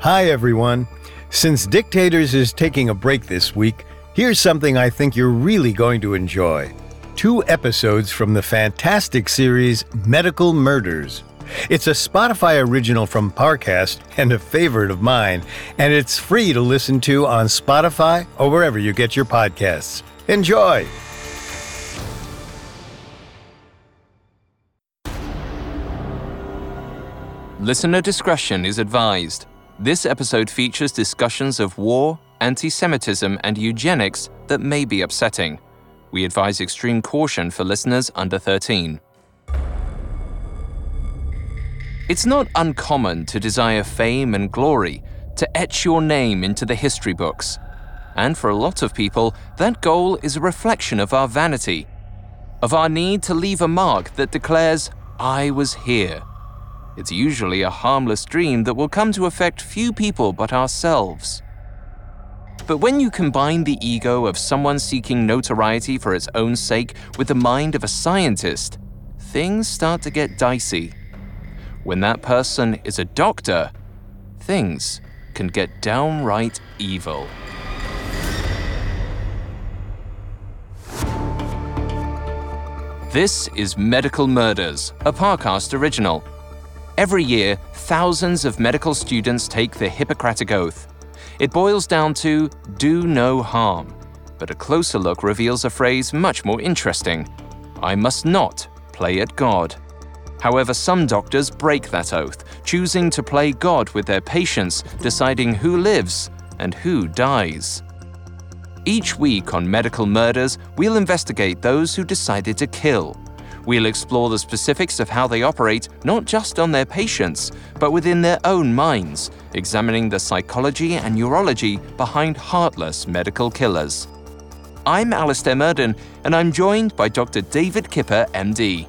Hi, everyone. Since Dictators is taking a break this week, here's something I think you're really going to enjoy two episodes from the fantastic series Medical Murders. It's a Spotify original from Parcast and a favorite of mine, and it's free to listen to on Spotify or wherever you get your podcasts. Enjoy! Listener discretion is advised. This episode features discussions of war, anti Semitism, and eugenics that may be upsetting. We advise extreme caution for listeners under 13. It's not uncommon to desire fame and glory, to etch your name into the history books. And for a lot of people, that goal is a reflection of our vanity, of our need to leave a mark that declares, I was here. It's usually a harmless dream that will come to affect few people but ourselves. But when you combine the ego of someone seeking notoriety for its own sake with the mind of a scientist, things start to get dicey. When that person is a doctor, things can get downright evil. This is Medical Murders, a Parcast original. Every year, thousands of medical students take the Hippocratic Oath. It boils down to do no harm, but a closer look reveals a phrase much more interesting I must not play at God. However, some doctors break that oath, choosing to play God with their patients, deciding who lives and who dies. Each week on Medical Murders, we'll investigate those who decided to kill. We'll explore the specifics of how they operate not just on their patients, but within their own minds, examining the psychology and neurology behind heartless medical killers. I'm Alastair Murden, and I'm joined by Dr. David Kipper, MD.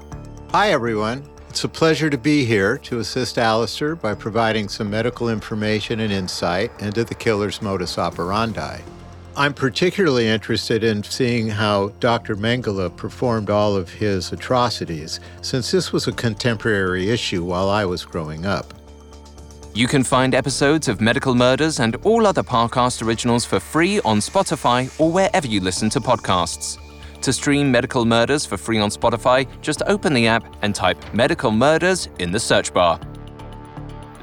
Hi, everyone. It's a pleasure to be here to assist Alastair by providing some medical information and insight into the killer's modus operandi. I'm particularly interested in seeing how Dr. Mengele performed all of his atrocities, since this was a contemporary issue while I was growing up. You can find episodes of Medical Murders and all other Parcast originals for free on Spotify or wherever you listen to podcasts. To stream Medical Murders for free on Spotify, just open the app and type Medical Murders in the search bar.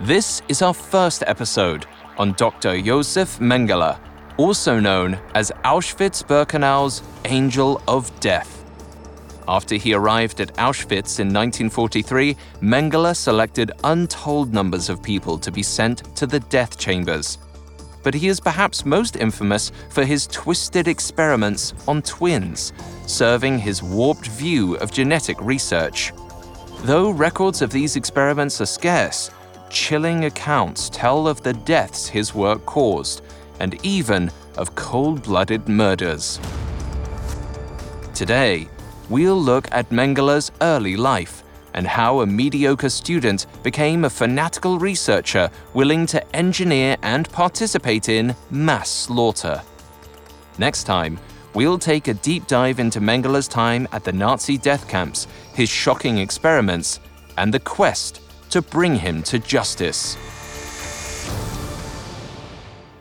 This is our first episode on Dr. Josef Mengele, also known as Auschwitz Birkenau's Angel of Death. After he arrived at Auschwitz in 1943, Mengele selected untold numbers of people to be sent to the death chambers. But he is perhaps most infamous for his twisted experiments on twins, serving his warped view of genetic research. Though records of these experiments are scarce, chilling accounts tell of the deaths his work caused, and even of cold blooded murders. Today, we'll look at Mengele's early life and how a mediocre student became a fanatical researcher willing to engineer and participate in mass slaughter. Next time, we'll take a deep dive into Mengele's time at the Nazi death camps, his shocking experiments, and the quest to bring him to justice.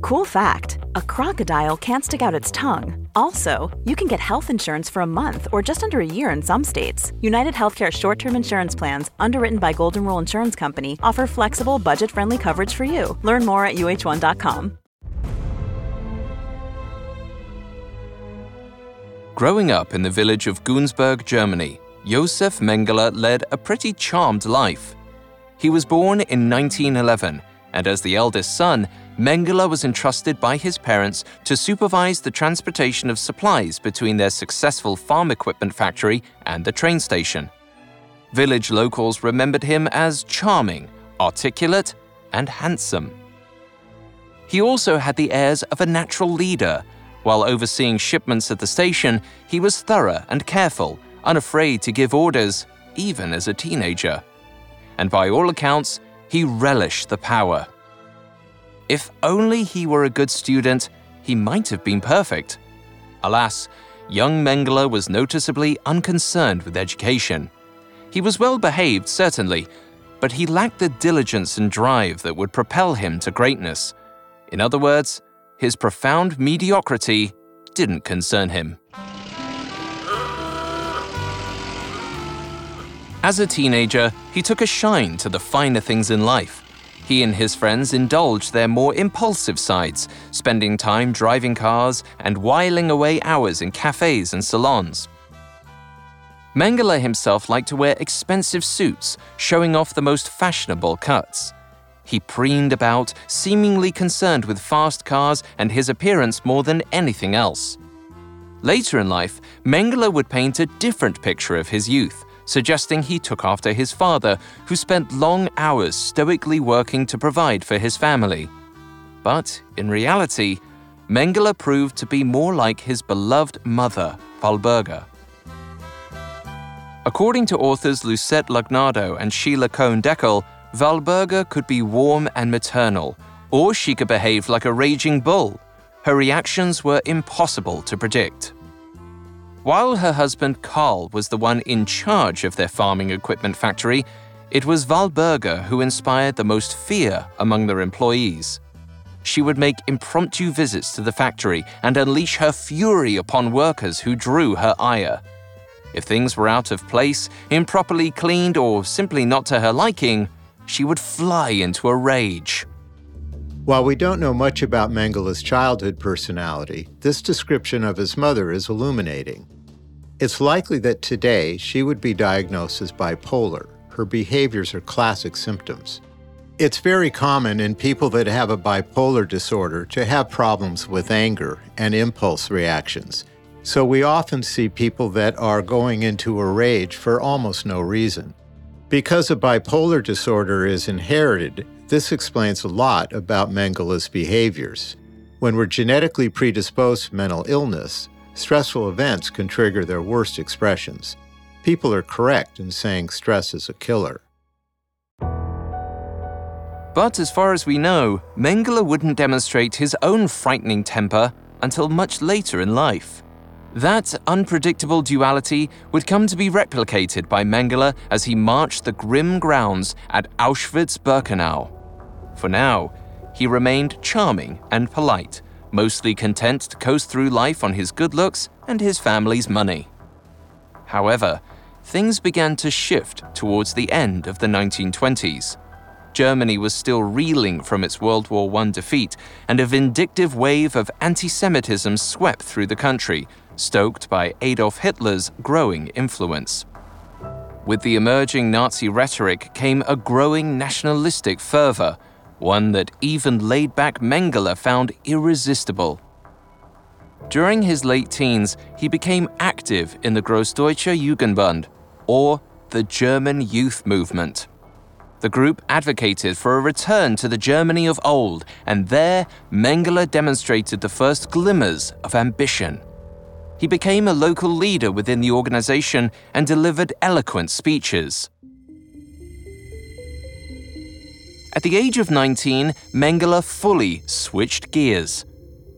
Cool fact a crocodile can't stick out its tongue. Also, you can get health insurance for a month or just under a year in some states. United Healthcare short term insurance plans, underwritten by Golden Rule Insurance Company, offer flexible, budget friendly coverage for you. Learn more at uh1.com. Growing up in the village of Günzburg, Germany, Josef Mengele led a pretty charmed life. He was born in 1911, and as the eldest son, Mengele was entrusted by his parents to supervise the transportation of supplies between their successful farm equipment factory and the train station. Village locals remembered him as charming, articulate, and handsome. He also had the airs of a natural leader. While overseeing shipments at the station, he was thorough and careful, unafraid to give orders, even as a teenager. And by all accounts, he relished the power. If only he were a good student, he might have been perfect. Alas, young Mengele was noticeably unconcerned with education. He was well behaved, certainly, but he lacked the diligence and drive that would propel him to greatness. In other words, his profound mediocrity didn't concern him. As a teenager, he took a shine to the finer things in life. He and his friends indulged their more impulsive sides, spending time driving cars and whiling away hours in cafes and salons. Mengele himself liked to wear expensive suits, showing off the most fashionable cuts. He preened about, seemingly concerned with fast cars and his appearance more than anything else. Later in life, Mengele would paint a different picture of his youth, suggesting he took after his father, who spent long hours stoically working to provide for his family. But in reality, Mengele proved to be more like his beloved mother, Walburga. According to authors Lucette Lagnado and Sheila Cohn Dekel, Walburga could be warm and maternal, or she could behave like a raging bull. Her reactions were impossible to predict. While her husband Karl was the one in charge of their farming equipment factory, it was Walburga who inspired the most fear among their employees. She would make impromptu visits to the factory and unleash her fury upon workers who drew her ire. If things were out of place, improperly cleaned, or simply not to her liking, she would fly into a rage. While we don't know much about Mengele's childhood personality, this description of his mother is illuminating. It's likely that today she would be diagnosed as bipolar. Her behaviors are classic symptoms. It's very common in people that have a bipolar disorder to have problems with anger and impulse reactions. So we often see people that are going into a rage for almost no reason. Because a bipolar disorder is inherited, this explains a lot about Mengele's behaviors. When we're genetically predisposed to mental illness, stressful events can trigger their worst expressions. People are correct in saying stress is a killer. But as far as we know, Mengele wouldn't demonstrate his own frightening temper until much later in life. That unpredictable duality would come to be replicated by Mengele as he marched the grim grounds at Auschwitz-Birkenau. For now, he remained charming and polite, mostly content to coast through life on his good looks and his family's money. However, things began to shift towards the end of the 1920s. Germany was still reeling from its World War I defeat, and a vindictive wave of anti Semitism swept through the country, stoked by Adolf Hitler's growing influence. With the emerging Nazi rhetoric came a growing nationalistic fervor one that even laid back Mengele found irresistible. During his late teens, he became active in the Grossdeutscher Jugendbund, or the German Youth Movement. The group advocated for a return to the Germany of old, and there Mengele demonstrated the first glimmers of ambition. He became a local leader within the organization and delivered eloquent speeches. At the age of 19, Mengele fully switched gears.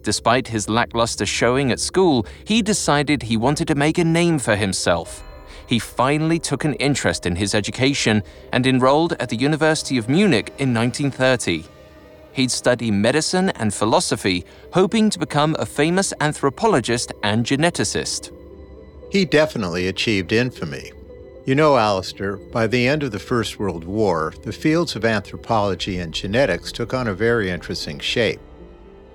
Despite his lackluster showing at school, he decided he wanted to make a name for himself. He finally took an interest in his education and enrolled at the University of Munich in 1930. he'd study medicine and philosophy, hoping to become a famous anthropologist and geneticist. He definitely achieved infamy. You know, Alastair, by the end of the First World War, the fields of anthropology and genetics took on a very interesting shape.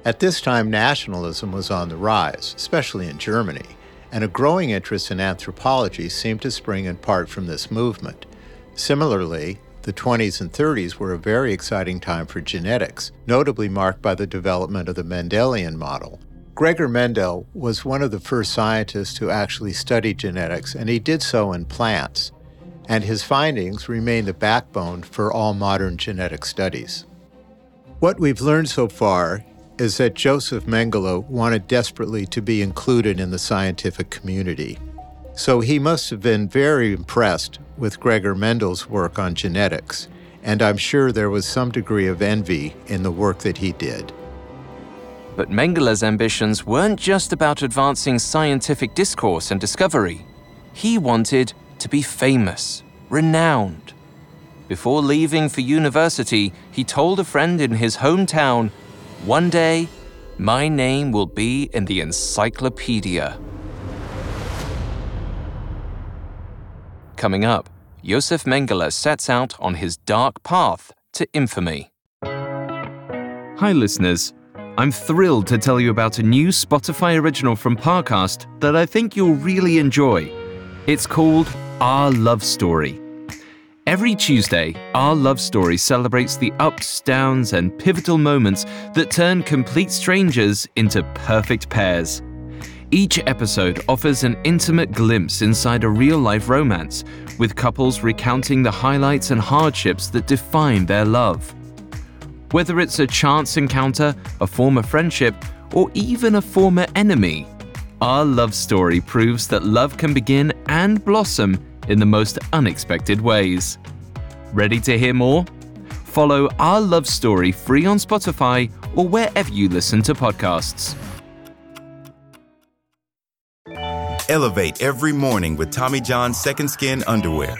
At this time, nationalism was on the rise, especially in Germany, and a growing interest in anthropology seemed to spring in part from this movement. Similarly, the 20s and 30s were a very exciting time for genetics, notably marked by the development of the Mendelian model. Gregor Mendel was one of the first scientists to actually study genetics, and he did so in plants. And his findings remain the backbone for all modern genetic studies. What we've learned so far is that Josef Mengele wanted desperately to be included in the scientific community. So he must have been very impressed with Gregor Mendel's work on genetics, and I'm sure there was some degree of envy in the work that he did. But Mengele's ambitions weren't just about advancing scientific discourse and discovery. He wanted to be famous, renowned. Before leaving for university, he told a friend in his hometown, One day, my name will be in the encyclopedia. Coming up, Josef Mengele sets out on his dark path to infamy. Hi, listeners. I'm thrilled to tell you about a new Spotify original from Parcast that I think you'll really enjoy. It's called Our Love Story. Every Tuesday, Our Love Story celebrates the ups, downs, and pivotal moments that turn complete strangers into perfect pairs. Each episode offers an intimate glimpse inside a real life romance, with couples recounting the highlights and hardships that define their love. Whether it's a chance encounter, a former friendship, or even a former enemy, our love story proves that love can begin and blossom in the most unexpected ways. Ready to hear more? Follow Our Love Story free on Spotify or wherever you listen to podcasts. Elevate every morning with Tommy John's Second Skin Underwear.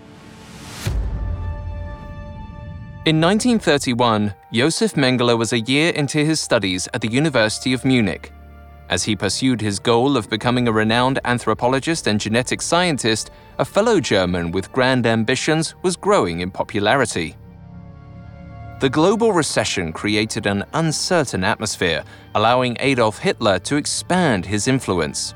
In 1931, Josef Mengele was a year into his studies at the University of Munich. As he pursued his goal of becoming a renowned anthropologist and genetic scientist, a fellow German with grand ambitions was growing in popularity. The global recession created an uncertain atmosphere, allowing Adolf Hitler to expand his influence.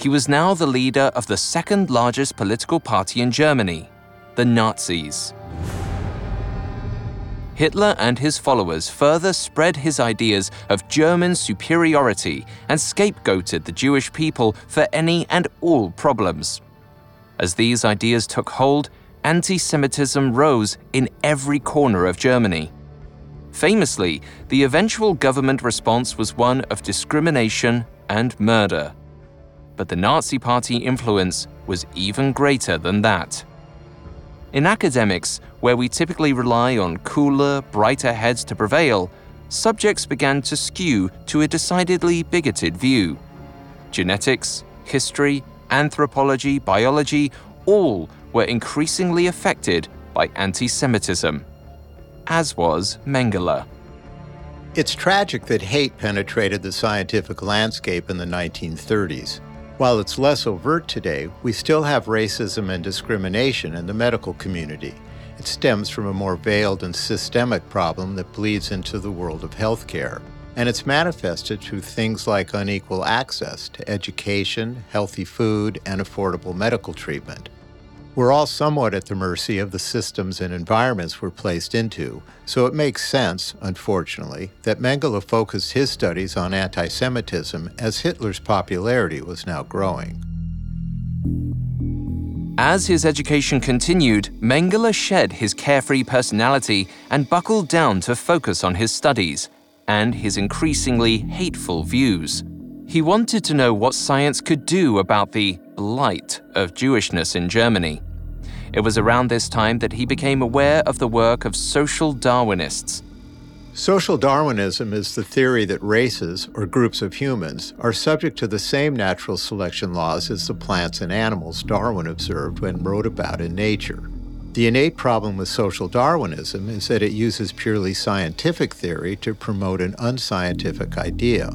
He was now the leader of the second largest political party in Germany, the Nazis. Hitler and his followers further spread his ideas of German superiority and scapegoated the Jewish people for any and all problems. As these ideas took hold, anti Semitism rose in every corner of Germany. Famously, the eventual government response was one of discrimination and murder. But the Nazi Party influence was even greater than that. In academics, where we typically rely on cooler, brighter heads to prevail, subjects began to skew to a decidedly bigoted view. Genetics, history, anthropology, biology, all were increasingly affected by anti Semitism, as was Mengele. It's tragic that hate penetrated the scientific landscape in the 1930s. While it's less overt today, we still have racism and discrimination in the medical community. It stems from a more veiled and systemic problem that bleeds into the world of healthcare. And it's manifested through things like unequal access to education, healthy food, and affordable medical treatment. We're all somewhat at the mercy of the systems and environments we're placed into, so it makes sense, unfortunately, that Mengele focused his studies on anti Semitism as Hitler's popularity was now growing. As his education continued, Mengele shed his carefree personality and buckled down to focus on his studies. and his increasingly hateful views. He wanted to know what science could do about the blight of Jewishness in Germany. It was around this time that he became aware of the work of social Darwinists. Social Darwinism is the theory that races, or groups of humans, are subject to the same natural selection laws as the plants and animals Darwin observed when wrote about in Nature. The innate problem with social Darwinism is that it uses purely scientific theory to promote an unscientific idea.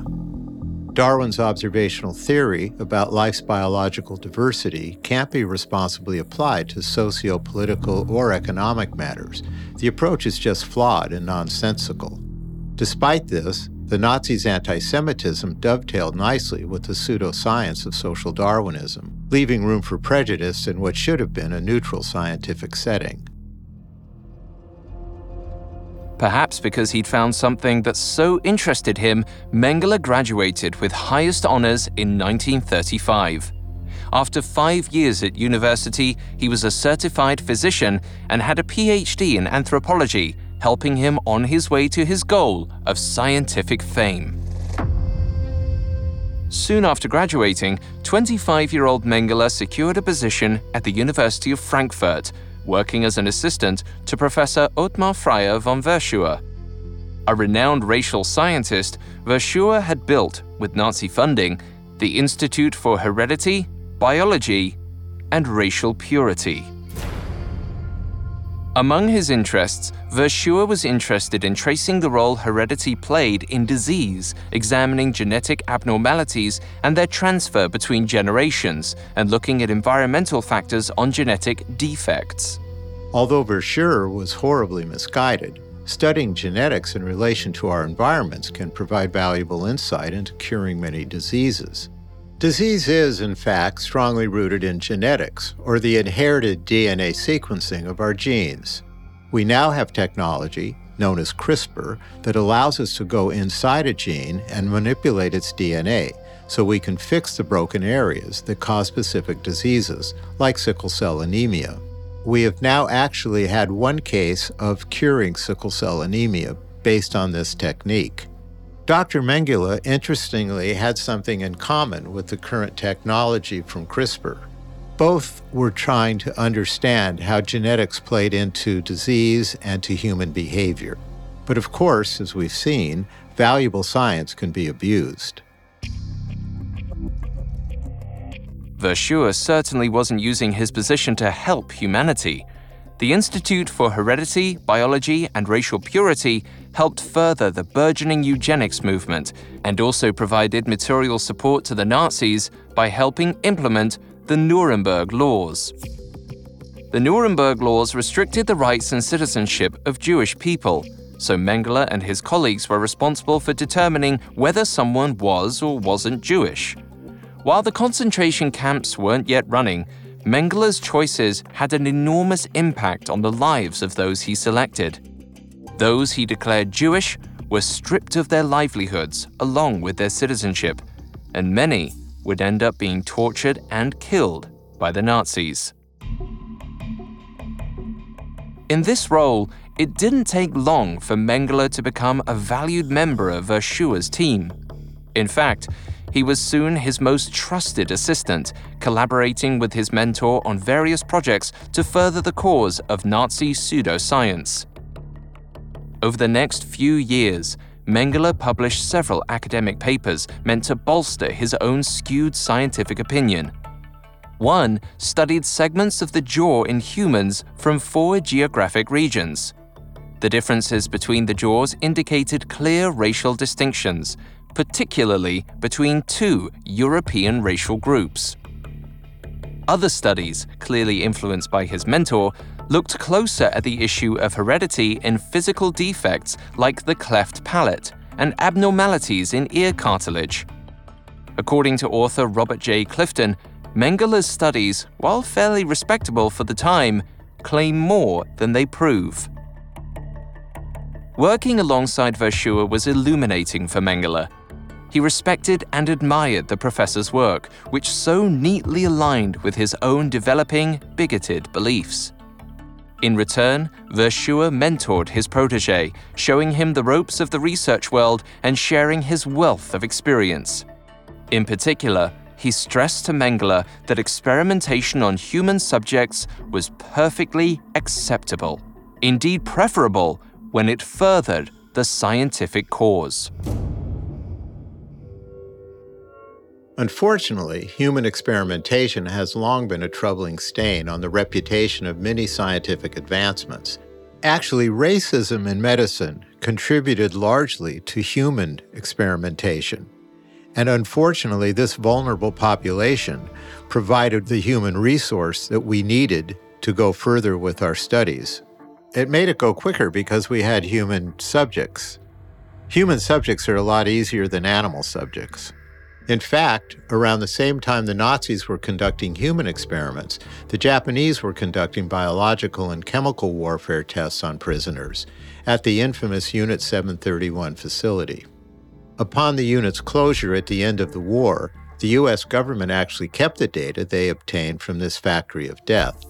Darwin's observational theory about life's biological diversity can't be responsibly applied to socio political or economic matters. The approach is just flawed and nonsensical. Despite this, the Nazis' anti Semitism dovetailed nicely with the pseudoscience of social Darwinism, leaving room for prejudice in what should have been a neutral scientific setting. Perhaps because he'd found something that so interested him, Mengele graduated with highest honors in 1935. After five years at university, he was a certified physician and had a PhD in anthropology, helping him on his way to his goal of scientific fame. Soon after graduating, 25 year old Mengele secured a position at the University of Frankfurt, working as an assistant to Professor Otmar Freiherr von Verschuer. A renowned racial scientist, Verschuer had built, with Nazi funding, the Institute for Heredity, Biology, and Racial Purity. Among his interests, Verschuer was interested in tracing the role heredity played in disease, examining genetic abnormalities and their transfer between generations, and looking at environmental factors on genetic defects. Although Verschuer was horribly misguided, studying genetics in relation to our environments can provide valuable insight into curing many diseases. Disease is, in fact, strongly rooted in genetics, or the inherited DNA sequencing of our genes. We now have technology, known as CRISPR, that allows us to go inside a gene and manipulate its DNA so we can fix the broken areas that cause specific diseases, like sickle cell anemia. We have now actually had one case of curing sickle cell anemia based on this technique. Dr. Mengele, interestingly, had something in common with the current technology from CRISPR. Both were trying to understand how genetics played into disease and to human behavior. But of course, as we've seen, valuable science can be abused. Verschuer certainly wasn't using his position to help humanity. The Institute for Heredity, Biology, and Racial Purity helped further the burgeoning eugenics movement and also provided material support to the Nazis by helping implement the Nuremberg Laws. The Nuremberg Laws restricted the rights and citizenship of Jewish people, so Mengele and his colleagues were responsible for determining whether someone was or wasn't Jewish. While the concentration camps weren't yet running, Mengele's choices had an enormous impact on the lives of those he selected. Those he declared Jewish were stripped of their livelihoods along with their citizenship, and many would end up being tortured and killed by the Nazis. In this role, it didn't take long for Mengele to become a valued member of Verschuer's team. In fact, he was soon his most trusted assistant, collaborating with his mentor on various projects to further the cause of Nazi pseudoscience. Over the next few years, Mengele published several academic papers meant to bolster his own skewed scientific opinion. One studied segments of the jaw in humans from four geographic regions. The differences between the jaws indicated clear racial distinctions, particularly between two European racial groups. Other studies, clearly influenced by his mentor, looked closer at the issue of heredity in physical defects like the cleft palate and abnormalities in ear cartilage. According to author Robert J. Lifton, Mengele's studies, while fairly respectable for the time, claim more than they prove. Working alongside Verschuer was illuminating for Mengele. He respected and admired the professor's work, which so neatly aligned with his own developing, bigoted beliefs. In return, Verschuer mentored his protege, showing him the ropes of the research world and sharing his wealth of experience. In particular, he stressed to Mengele that experimentation on human subjects was perfectly acceptable, indeed preferable, when it furthered the scientific cause. Unfortunately, human experimentation has long been a troubling stain on the reputation of many scientific advancements. Actually, racism in medicine contributed largely to human experimentation. And unfortunately, this vulnerable population provided the human resource that we needed to go further with our studies. It made it go quicker because we had human subjects. Human subjects are a lot easier than animal subjects. In fact, around the same time the Nazis were conducting human experiments, the Japanese were conducting biological and chemical warfare tests on prisoners at the infamous Unit 731 facility. Upon the unit's closure at the end of the war, the U.S. government actually kept the data they obtained from this factory of death.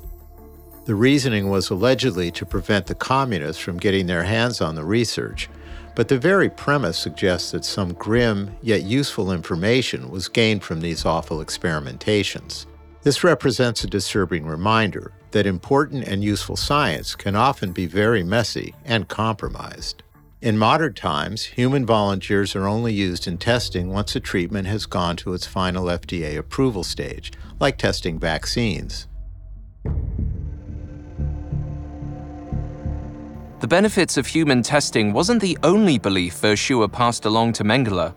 The reasoning was allegedly to prevent the communists from getting their hands on the research but the very premise suggests that some grim yet useful information was gained from these awful experimentations. This represents a disturbing reminder that important and useful science can often be very messy and compromised. In modern times, human volunteers are only used in testing once a treatment has gone to its final FDA approval stage, like testing vaccines. The benefits of human testing wasn't the only belief Verschuer passed along to Mengele.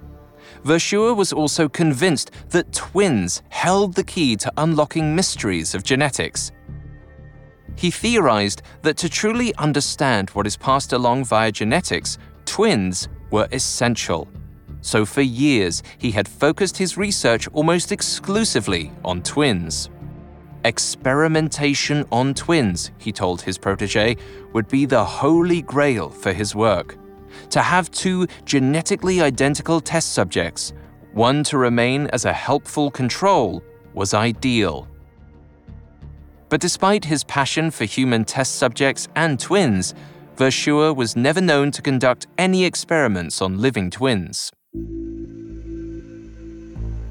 Verschuer was also convinced that twins held the key to unlocking mysteries of genetics. He theorized that to truly understand what is passed along via genetics, twins were essential. So for years, he had focused his research almost exclusively on twins. Experimentation on twins, he told his protege, would be the holy grail for his work. To have two genetically identical test subjects, one to remain as a helpful control, was ideal. But despite his passion for human test subjects and twins, Verschuer was never known to conduct any experiments on living twins.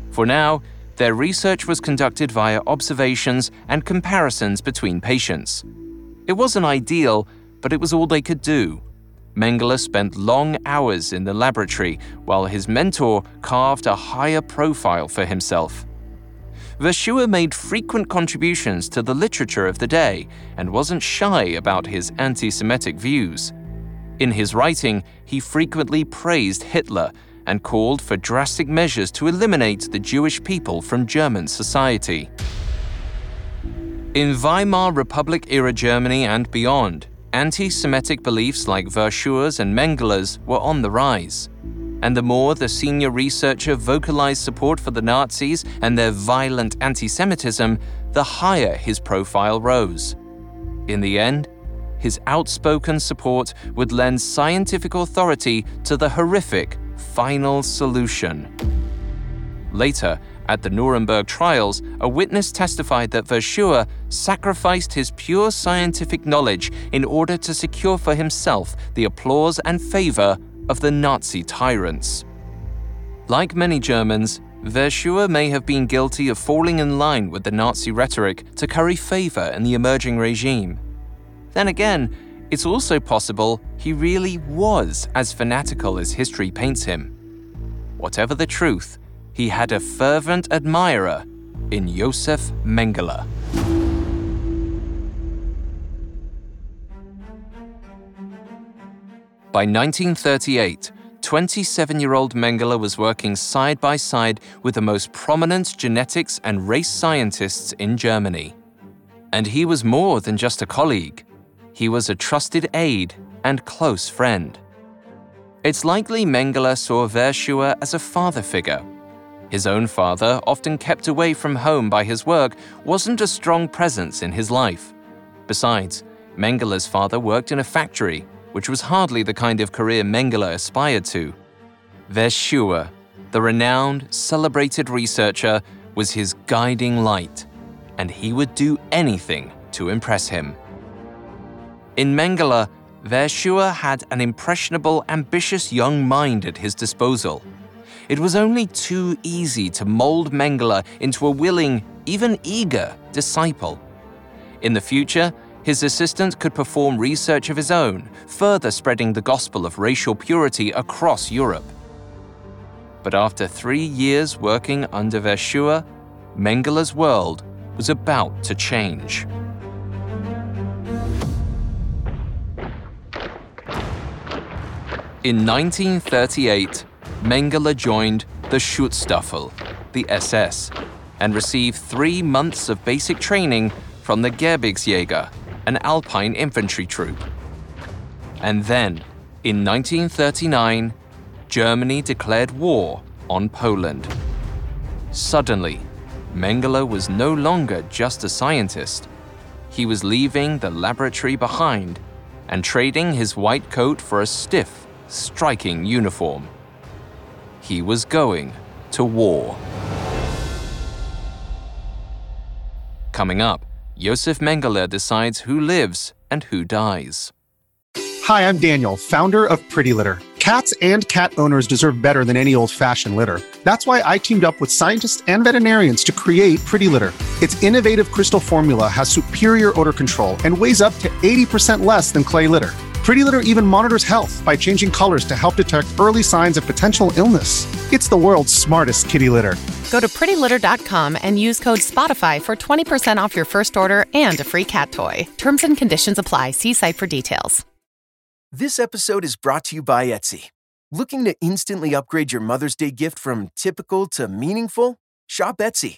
For now, their research was conducted via observations and comparisons between patients. It wasn't ideal, but it was all they could do. Mengele spent long hours in the laboratory while his mentor carved a higher profile for himself. Verschuer made frequent contributions to the literature of the day and wasn't shy about his anti Semitic views. In his writing, he frequently praised Hitler and called for drastic measures to eliminate the Jewish people from German society. In Weimar Republic era Germany and beyond, anti Semitic beliefs like Verschuer's and Mengele's were on the rise. And the more the senior researcher vocalized support for the Nazis and their violent anti Semitism, the higher his profile rose. In the end, his outspoken support would lend scientific authority to the horrific final solution. Later, at the Nuremberg trials, a witness testified that Verschuer sacrificed his pure scientific knowledge in order to secure for himself the applause and favor of the Nazi tyrants. Like many Germans, Verschuer may have been guilty of falling in line with the Nazi rhetoric to curry favor in the emerging regime. Then again, it's also possible he really was as fanatical as history paints him. Whatever the truth, he had a fervent admirer in Josef Mengele. By 1938, 27 year old Mengele was working side by side with the most prominent genetics and race scientists in Germany. And he was more than just a colleague he was a trusted aide and close friend. It's likely Mengele saw Verschuer as a father figure. His own father, often kept away from home by his work, wasn't a strong presence in his life. Besides, Mengele's father worked in a factory, which was hardly the kind of career Mengele aspired to. Verschuer, the renowned, celebrated researcher, was his guiding light, and he would do anything to impress him. In Mengele, Verschuer had an impressionable, ambitious young mind at his disposal. It was only too easy to mold Mengele into a willing, even eager, disciple. In the future, his assistant could perform research of his own, further spreading the gospel of racial purity across Europe. But after three years working under Verschuer, Mengele's world was about to change. In 1938, Mengele joined the Schutzstaffel, the SS, and received three months of basic training from the Gebirgsjäger, an Alpine infantry troop. And then, in 1939, Germany declared war on Poland. Suddenly, Mengele was no longer just a scientist. He was leaving the laboratory behind and trading his white coat for a stiff, striking uniform. He was going to war. Coming up, Josef Mengele decides who lives and who dies. Hi, I'm Daniel, founder of Pretty Litter. Cats and cat owners deserve better than any old fashioned litter. That's why I teamed up with scientists and veterinarians to create Pretty Litter. Its innovative crystal formula has superior odor control and weighs up to 80% less than clay litter. Pretty Litter even monitors health by changing colors to help detect early signs of potential illness. It's the world's smartest kitty litter. Go to prettylitter.com and use code SPOTIFY for 20% off your first order and a free cat toy. Terms and conditions apply. See site for details. This episode is brought to you by Etsy. Looking to instantly upgrade your Mother's Day gift from typical to meaningful? Shop Etsy.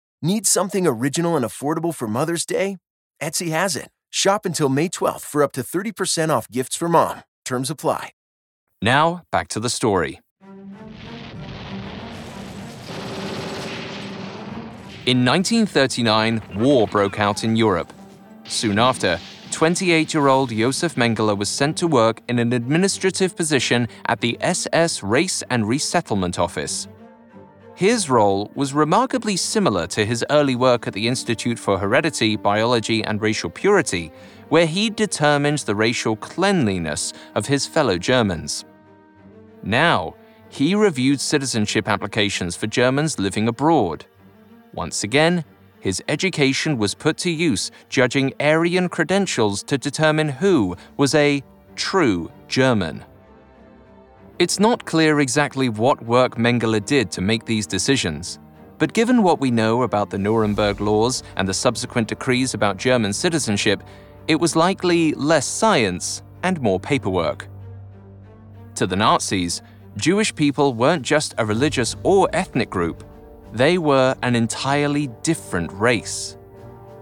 Need something original and affordable for Mother's Day? Etsy has it. Shop until May 12th for up to 30% off gifts for mom. Terms apply. Now, back to the story. In 1939, war broke out in Europe. Soon after, 28 year old Josef Mengele was sent to work in an administrative position at the SS Race and Resettlement Office. His role was remarkably similar to his early work at the Institute for Heredity, Biology, and Racial Purity, where he determined the racial cleanliness of his fellow Germans. Now, he reviewed citizenship applications for Germans living abroad. Once again, his education was put to use judging Aryan credentials to determine who was a true German. It's not clear exactly what work Mengele did to make these decisions, but given what we know about the Nuremberg laws and the subsequent decrees about German citizenship, it was likely less science and more paperwork. To the Nazis, Jewish people weren't just a religious or ethnic group, they were an entirely different race.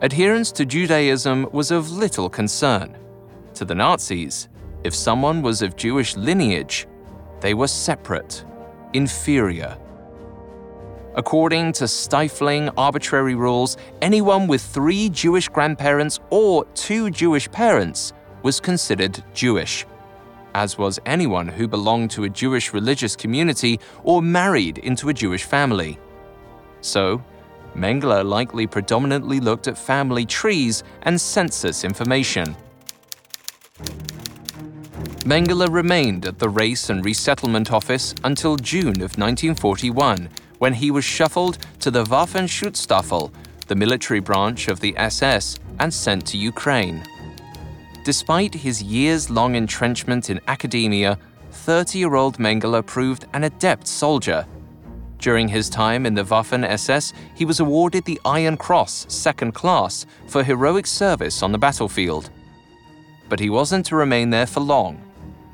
Adherence to Judaism was of little concern. To the Nazis, if someone was of Jewish lineage, they were separate, inferior. According to stifling, arbitrary rules, anyone with three Jewish grandparents or two Jewish parents was considered Jewish, as was anyone who belonged to a Jewish religious community or married into a Jewish family. So, Mengele likely predominantly looked at family trees and census information. Mengele remained at the Race and Resettlement Office until June of 1941, when he was shuffled to the Waffenschutzstaffel, the military branch of the SS, and sent to Ukraine. Despite his years long entrenchment in academia, 30 year old Mengele proved an adept soldier. During his time in the Waffen SS, he was awarded the Iron Cross, second class, for heroic service on the battlefield. But he wasn't to remain there for long.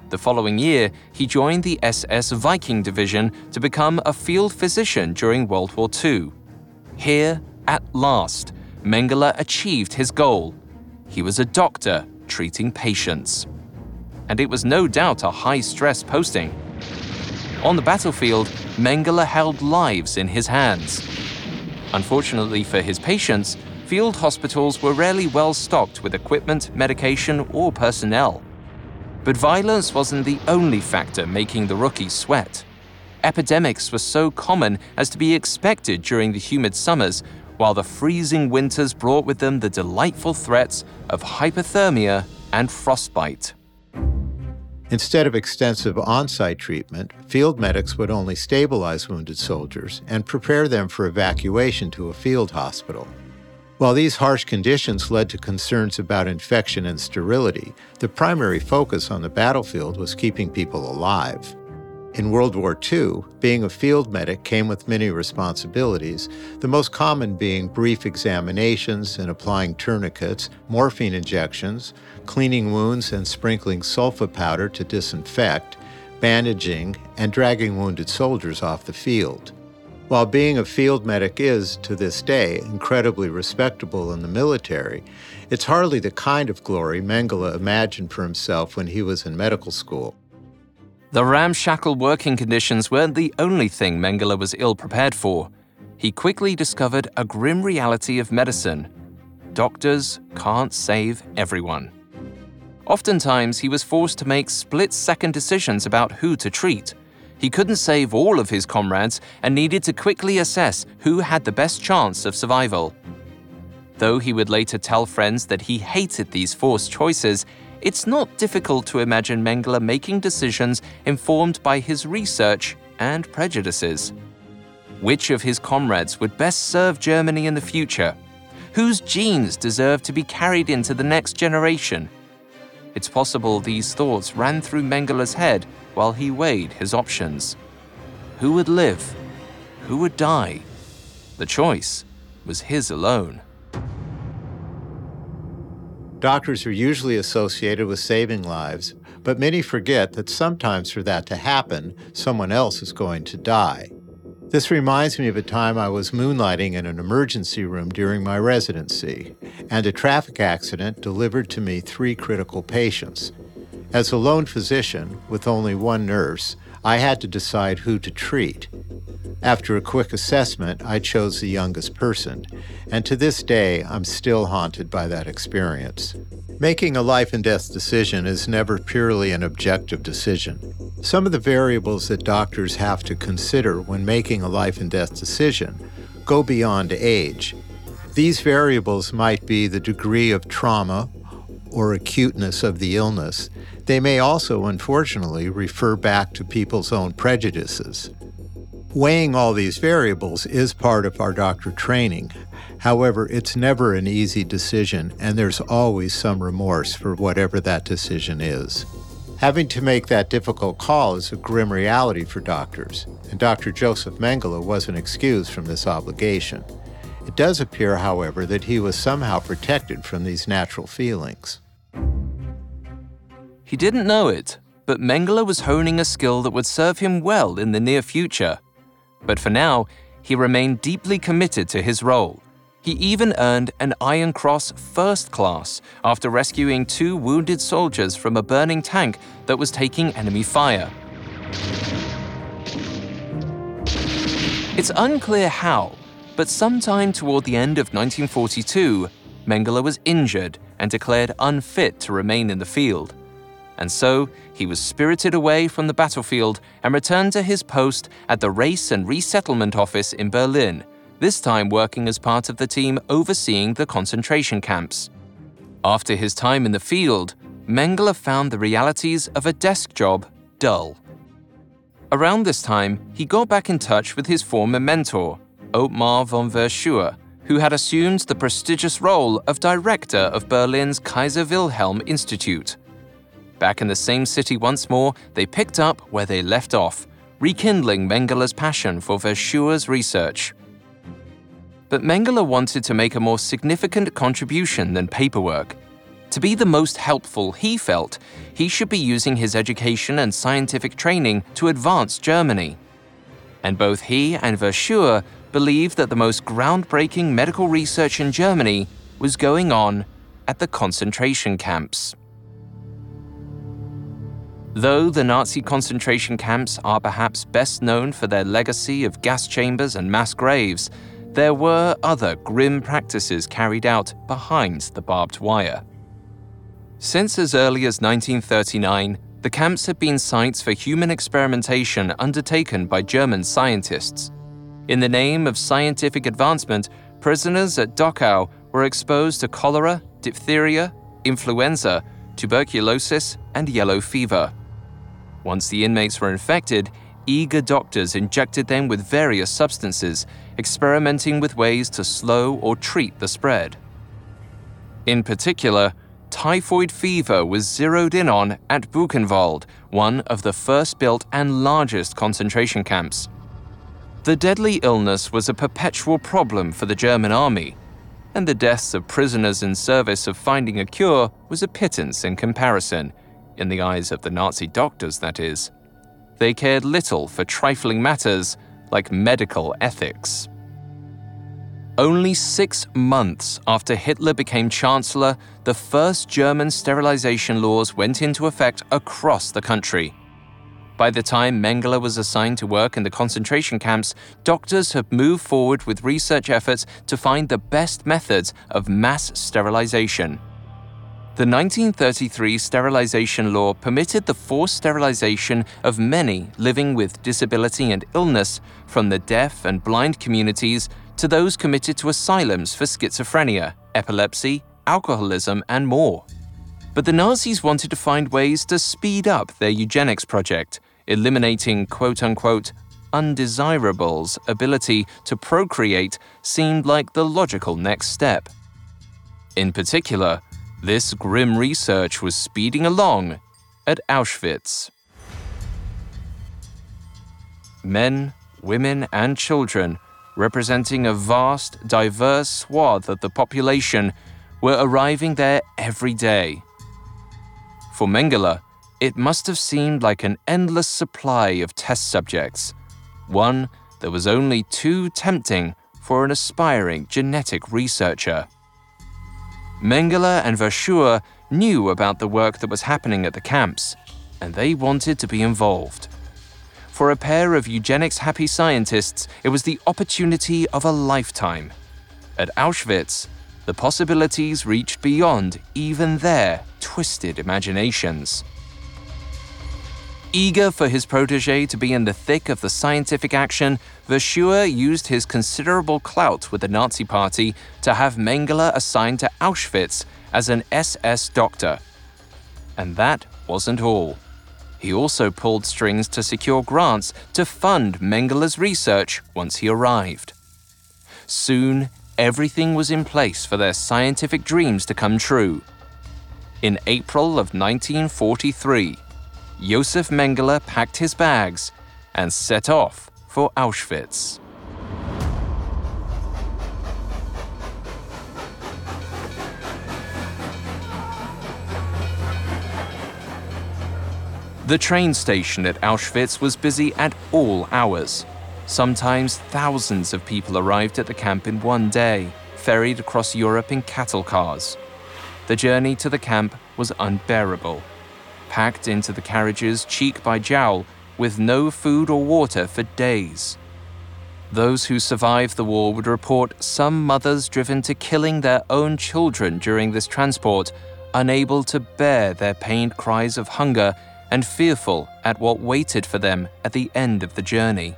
The following year, he joined the SS Viking Division to become a field physician during World War II. Here, at last, Mengele achieved his goal. He was a doctor treating patients. and it was no doubt a high stress posting. On the battlefield, Mengele held lives in his hands. Unfortunately for his patients, field hospitals were rarely well stocked with equipment, medication, or personnel. But violence wasn't the only factor making the rookies sweat. Epidemics were so common as to be expected during the humid summers, while the freezing winters brought with them the delightful threats of hypothermia and frostbite. Instead of extensive on site treatment, field medics would only stabilize wounded soldiers and prepare them for evacuation to a field hospital. While these harsh conditions led to concerns about infection and sterility, the primary focus on the battlefield was keeping people alive. In World War II, being a field medic came with many responsibilities, the most common being brief examinations and applying tourniquets, morphine injections, cleaning wounds and sprinkling sulfa powder to disinfect, bandaging, and dragging wounded soldiers off the field. While being a field medic is, to this day, incredibly respectable in the military, it's hardly the kind of glory Mengele imagined for himself when he was in medical school. The ramshackle working conditions weren't the only thing Mengele was ill prepared for. He quickly discovered a grim reality of medicine doctors can't save everyone. Oftentimes, he was forced to make split second decisions about who to treat. He couldn't save all of his comrades and needed to quickly assess who had the best chance of survival. Though he would later tell friends that he hated these forced choices, it's not difficult to imagine Mengele making decisions informed by his research and prejudices. Which of his comrades would best serve Germany in the future? Whose genes deserve to be carried into the next generation? It's possible these thoughts ran through Mengele's head while he weighed his options. Who would live? Who would die? The choice was his alone. Doctors are usually associated with saving lives, but many forget that sometimes for that to happen, someone else is going to die. This reminds me of a time I was moonlighting in an emergency room during my residency, and a traffic accident delivered to me three critical patients. As a lone physician, with only one nurse, I had to decide who to treat. After a quick assessment, I chose the youngest person, and to this day, I'm still haunted by that experience. Making a life and death decision is never purely an objective decision. Some of the variables that doctors have to consider when making a life and death decision go beyond age. These variables might be the degree of trauma or acuteness of the illness. They may also, unfortunately, refer back to people's own prejudices. Weighing all these variables is part of our doctor training. However, it's never an easy decision, and there's always some remorse for whatever that decision is. Having to make that difficult call is a grim reality for doctors, and Dr. Josef Mengele wasn't excused from this obligation. It does appear, however, that he was somehow protected from these natural feelings. He didn't know it, but Mengele was honing a skill that would serve him well in the near future. But for now, he remained deeply committed to his role. He even earned an Iron Cross First Class after rescuing two wounded soldiers from a burning tank that was taking enemy fire. It's unclear how, but sometime toward the end of 1942, Mengele was injured and declared unfit to remain in the field and so he was spirited away from the battlefield and returned to his post at the Race and Resettlement Office in Berlin, this time working as part of the team overseeing the concentration camps. After his time in the field, Mengele found the realities of a desk job dull. Around this time, he got back in touch with his former mentor, Otmar von Verschuer, who had assumed the prestigious role of director of Berlin's Kaiser Wilhelm Institute. Back in the same city once more, they picked up where they left off, rekindling Mengele's passion for Verschuer's research. But Mengele wanted to make a more significant contribution than paperwork. To be the most helpful, he felt, he should be using his education and scientific training to advance Germany. And both he and Verschuer believed that the most groundbreaking medical research in Germany was going on at the concentration camps. Though the Nazi concentration camps are perhaps best known for their legacy of gas chambers and mass graves, there were other grim practices carried out behind the barbed wire. Since as early as 1939, the camps had been sites for human experimentation undertaken by German scientists. In the name of scientific advancement, prisoners at Dachau were exposed to cholera, diphtheria, influenza, tuberculosis, and yellow fever. Once the inmates were infected, eager doctors injected them with various substances, experimenting with ways to slow or treat the spread. In particular, typhoid fever was zeroed in on at Buchenwald, one of the first built and largest concentration camps. The deadly illness was a perpetual problem for the German army, and the deaths of prisoners in service of finding a cure was a pittance in comparison, in the eyes of the Nazi doctors, that is. They cared little for trifling matters like medical ethics. Only six months after Hitler became Chancellor, the first German sterilization laws went into effect across the country. By the time Mengele was assigned to work in the concentration camps, doctors had moved forward with research efforts to find the best methods of mass sterilization. The 1933 sterilization law permitted the forced sterilization of many living with disability and illness, from the deaf and blind communities to those committed to asylums for schizophrenia, epilepsy, alcoholism, and more. But the Nazis wanted to find ways to speed up their eugenics project, eliminating quote unquote undesirables' ability to procreate seemed like the logical next step. In particular, this grim research was speeding along at Auschwitz. Men, women, and children, representing a vast, diverse swath of the population, were arriving there every day. For Mengele, it must have seemed like an endless supply of test subjects, one that was only too tempting for an aspiring genetic researcher. Mengele and Verschuer knew about the work that was happening at the camps, and they wanted to be involved. For a pair of eugenics happy scientists, it was the opportunity of a lifetime. At Auschwitz, the possibilities reached beyond even their twisted imaginations. Eager for his protege to be in the thick of the scientific action, Verschuer used his considerable clout with the Nazi Party to have Mengele assigned to Auschwitz as an SS doctor. And that wasn't all. He also pulled strings to secure grants to fund Mengele's research once he arrived. Soon, everything was in place for their scientific dreams to come true. In April of 1943, Josef Mengele packed his bags and set off for Auschwitz. The train station at Auschwitz was busy at all hours. Sometimes thousands of people arrived at the camp in one day, ferried across Europe in cattle cars. The journey to the camp was unbearable packed into the carriages cheek by jowl, with no food or water for days. Those who survived the war would report some mothers driven to killing their own children during this transport, unable to bear their pained cries of hunger and fearful at what waited for them at the end of the journey.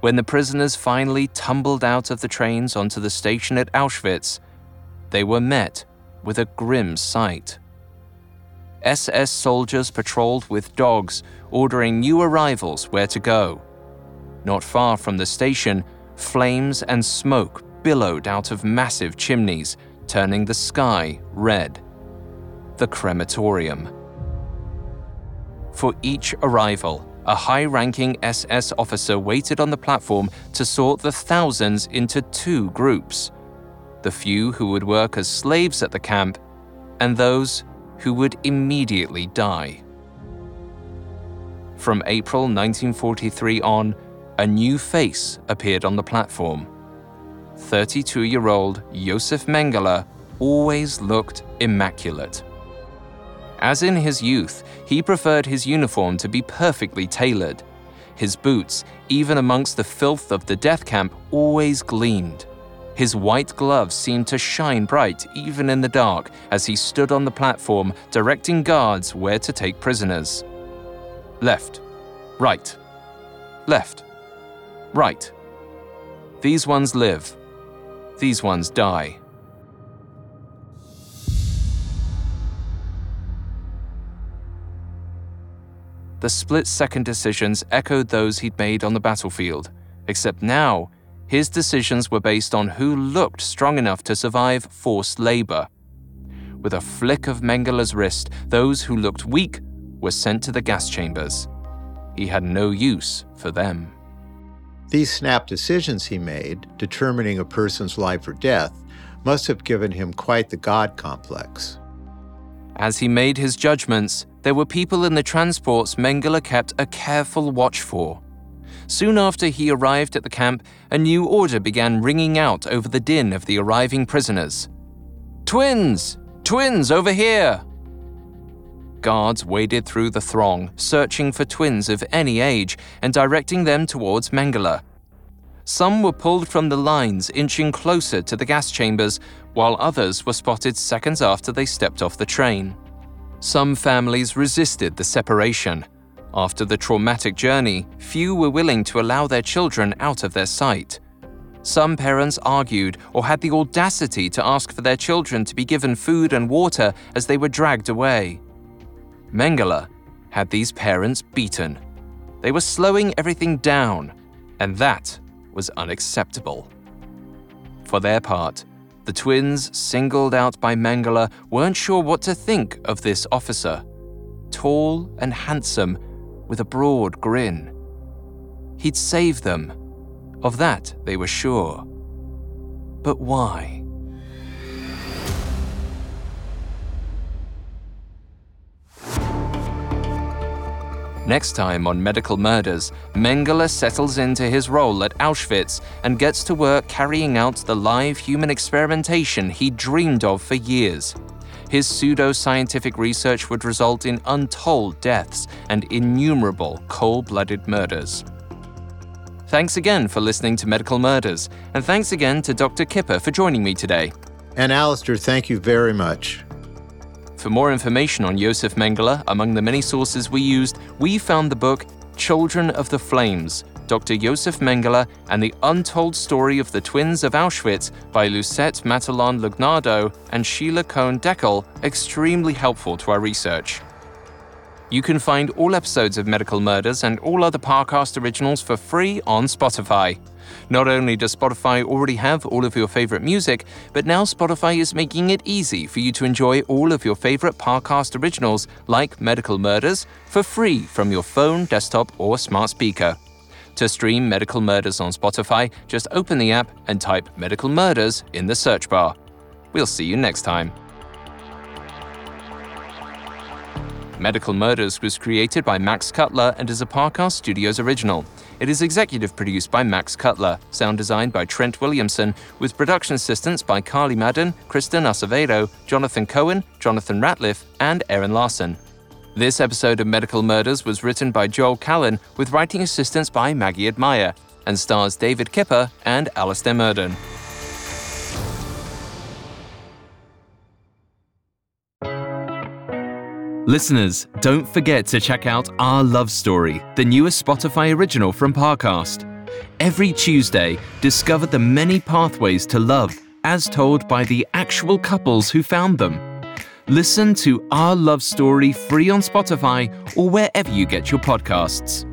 When the prisoners finally tumbled out of the trains onto the station at Auschwitz, they were met with a grim sight. SS soldiers patrolled with dogs, ordering new arrivals where to go. Not far from the station, flames and smoke billowed out of massive chimneys, turning the sky red. The crematorium. For each arrival, a high ranking SS officer waited on the platform to sort the thousands into two groups the few who would work as slaves at the camp, and those who would immediately die. From April 1943 on, a new face appeared on the platform. 32 year old Josef Mengele always looked immaculate. As in his youth, he preferred his uniform to be perfectly tailored. His boots, even amongst the filth of the death camp, always gleamed. His white gloves seemed to shine bright even in the dark as he stood on the platform directing guards where to take prisoners. Left, right, left, right. These ones live, these ones die. The split second decisions echoed those he'd made on the battlefield, except now, his decisions were based on who looked strong enough to survive forced labor. With a flick of Mengele's wrist, those who looked weak were sent to the gas chambers. He had no use for them. These snap decisions he made, determining a person's life or death, must have given him quite the God complex. As he made his judgments, there were people in the transports Mengele kept a careful watch for. Soon after he arrived at the camp, a new order began ringing out over the din of the arriving prisoners. Twins! Twins over here! Guards waded through the throng, searching for twins of any age and directing them towards Mengele. Some were pulled from the lines, inching closer to the gas chambers, while others were spotted seconds after they stepped off the train. Some families resisted the separation. After the traumatic journey, few were willing to allow their children out of their sight. Some parents argued or had the audacity to ask for their children to be given food and water as they were dragged away. Mengele had these parents beaten. They were slowing everything down, and that was unacceptable. For their part, the twins, singled out by Mengele, weren't sure what to think of this officer. Tall and handsome, with a broad grin. He'd save them. Of that they were sure. But why? Next time on Medical Murders, Mengele settles into his role at Auschwitz and gets to work carrying out the live human experimentation he dreamed of for years. His pseudo scientific research would result in untold deaths and innumerable cold blooded murders. Thanks again for listening to Medical Murders, and thanks again to Dr. Kipper for joining me today. And Alastair, thank you very much. For more information on Josef Mengele, among the many sources we used, we found the book Children of the Flames Dr. Josef Mengele and the Untold Story of the Twins of Auschwitz by Lucette Matalon Lagnado and Sheila Cohn Dekel extremely helpful to our research. You can find all episodes of Medical Murders and all other Parcast originals for free on Spotify. Not only does Spotify already have all of your favorite music, but now Spotify is making it easy for you to enjoy all of your favorite Parcast originals like Medical Murders for free from your phone, desktop, or smart speaker. To stream Medical Murders on Spotify, just open the app and type Medical Murders in the search bar. We'll see you next time. Medical Murders was created by Max Cutler and is a Parcast Studios original. It is executive produced by Max Cutler, sound designed by Trent Williamson, with production assistance by Carly Madden, Kristen Acevedo, Jonathan Cohen, Jonathan Ratliff, and Aaron Larson. This episode of Medical Murders was written by Joel Callan, with writing assistance by Maggie Admire, and stars David Kipper and Alastair Murden. Listeners, don't forget to check out Our Love Story, the newest Spotify original from Parcast. Every Tuesday, discover the many pathways to love as told by the actual couples who found them. Listen to Our Love Story free on Spotify or wherever you get your podcasts.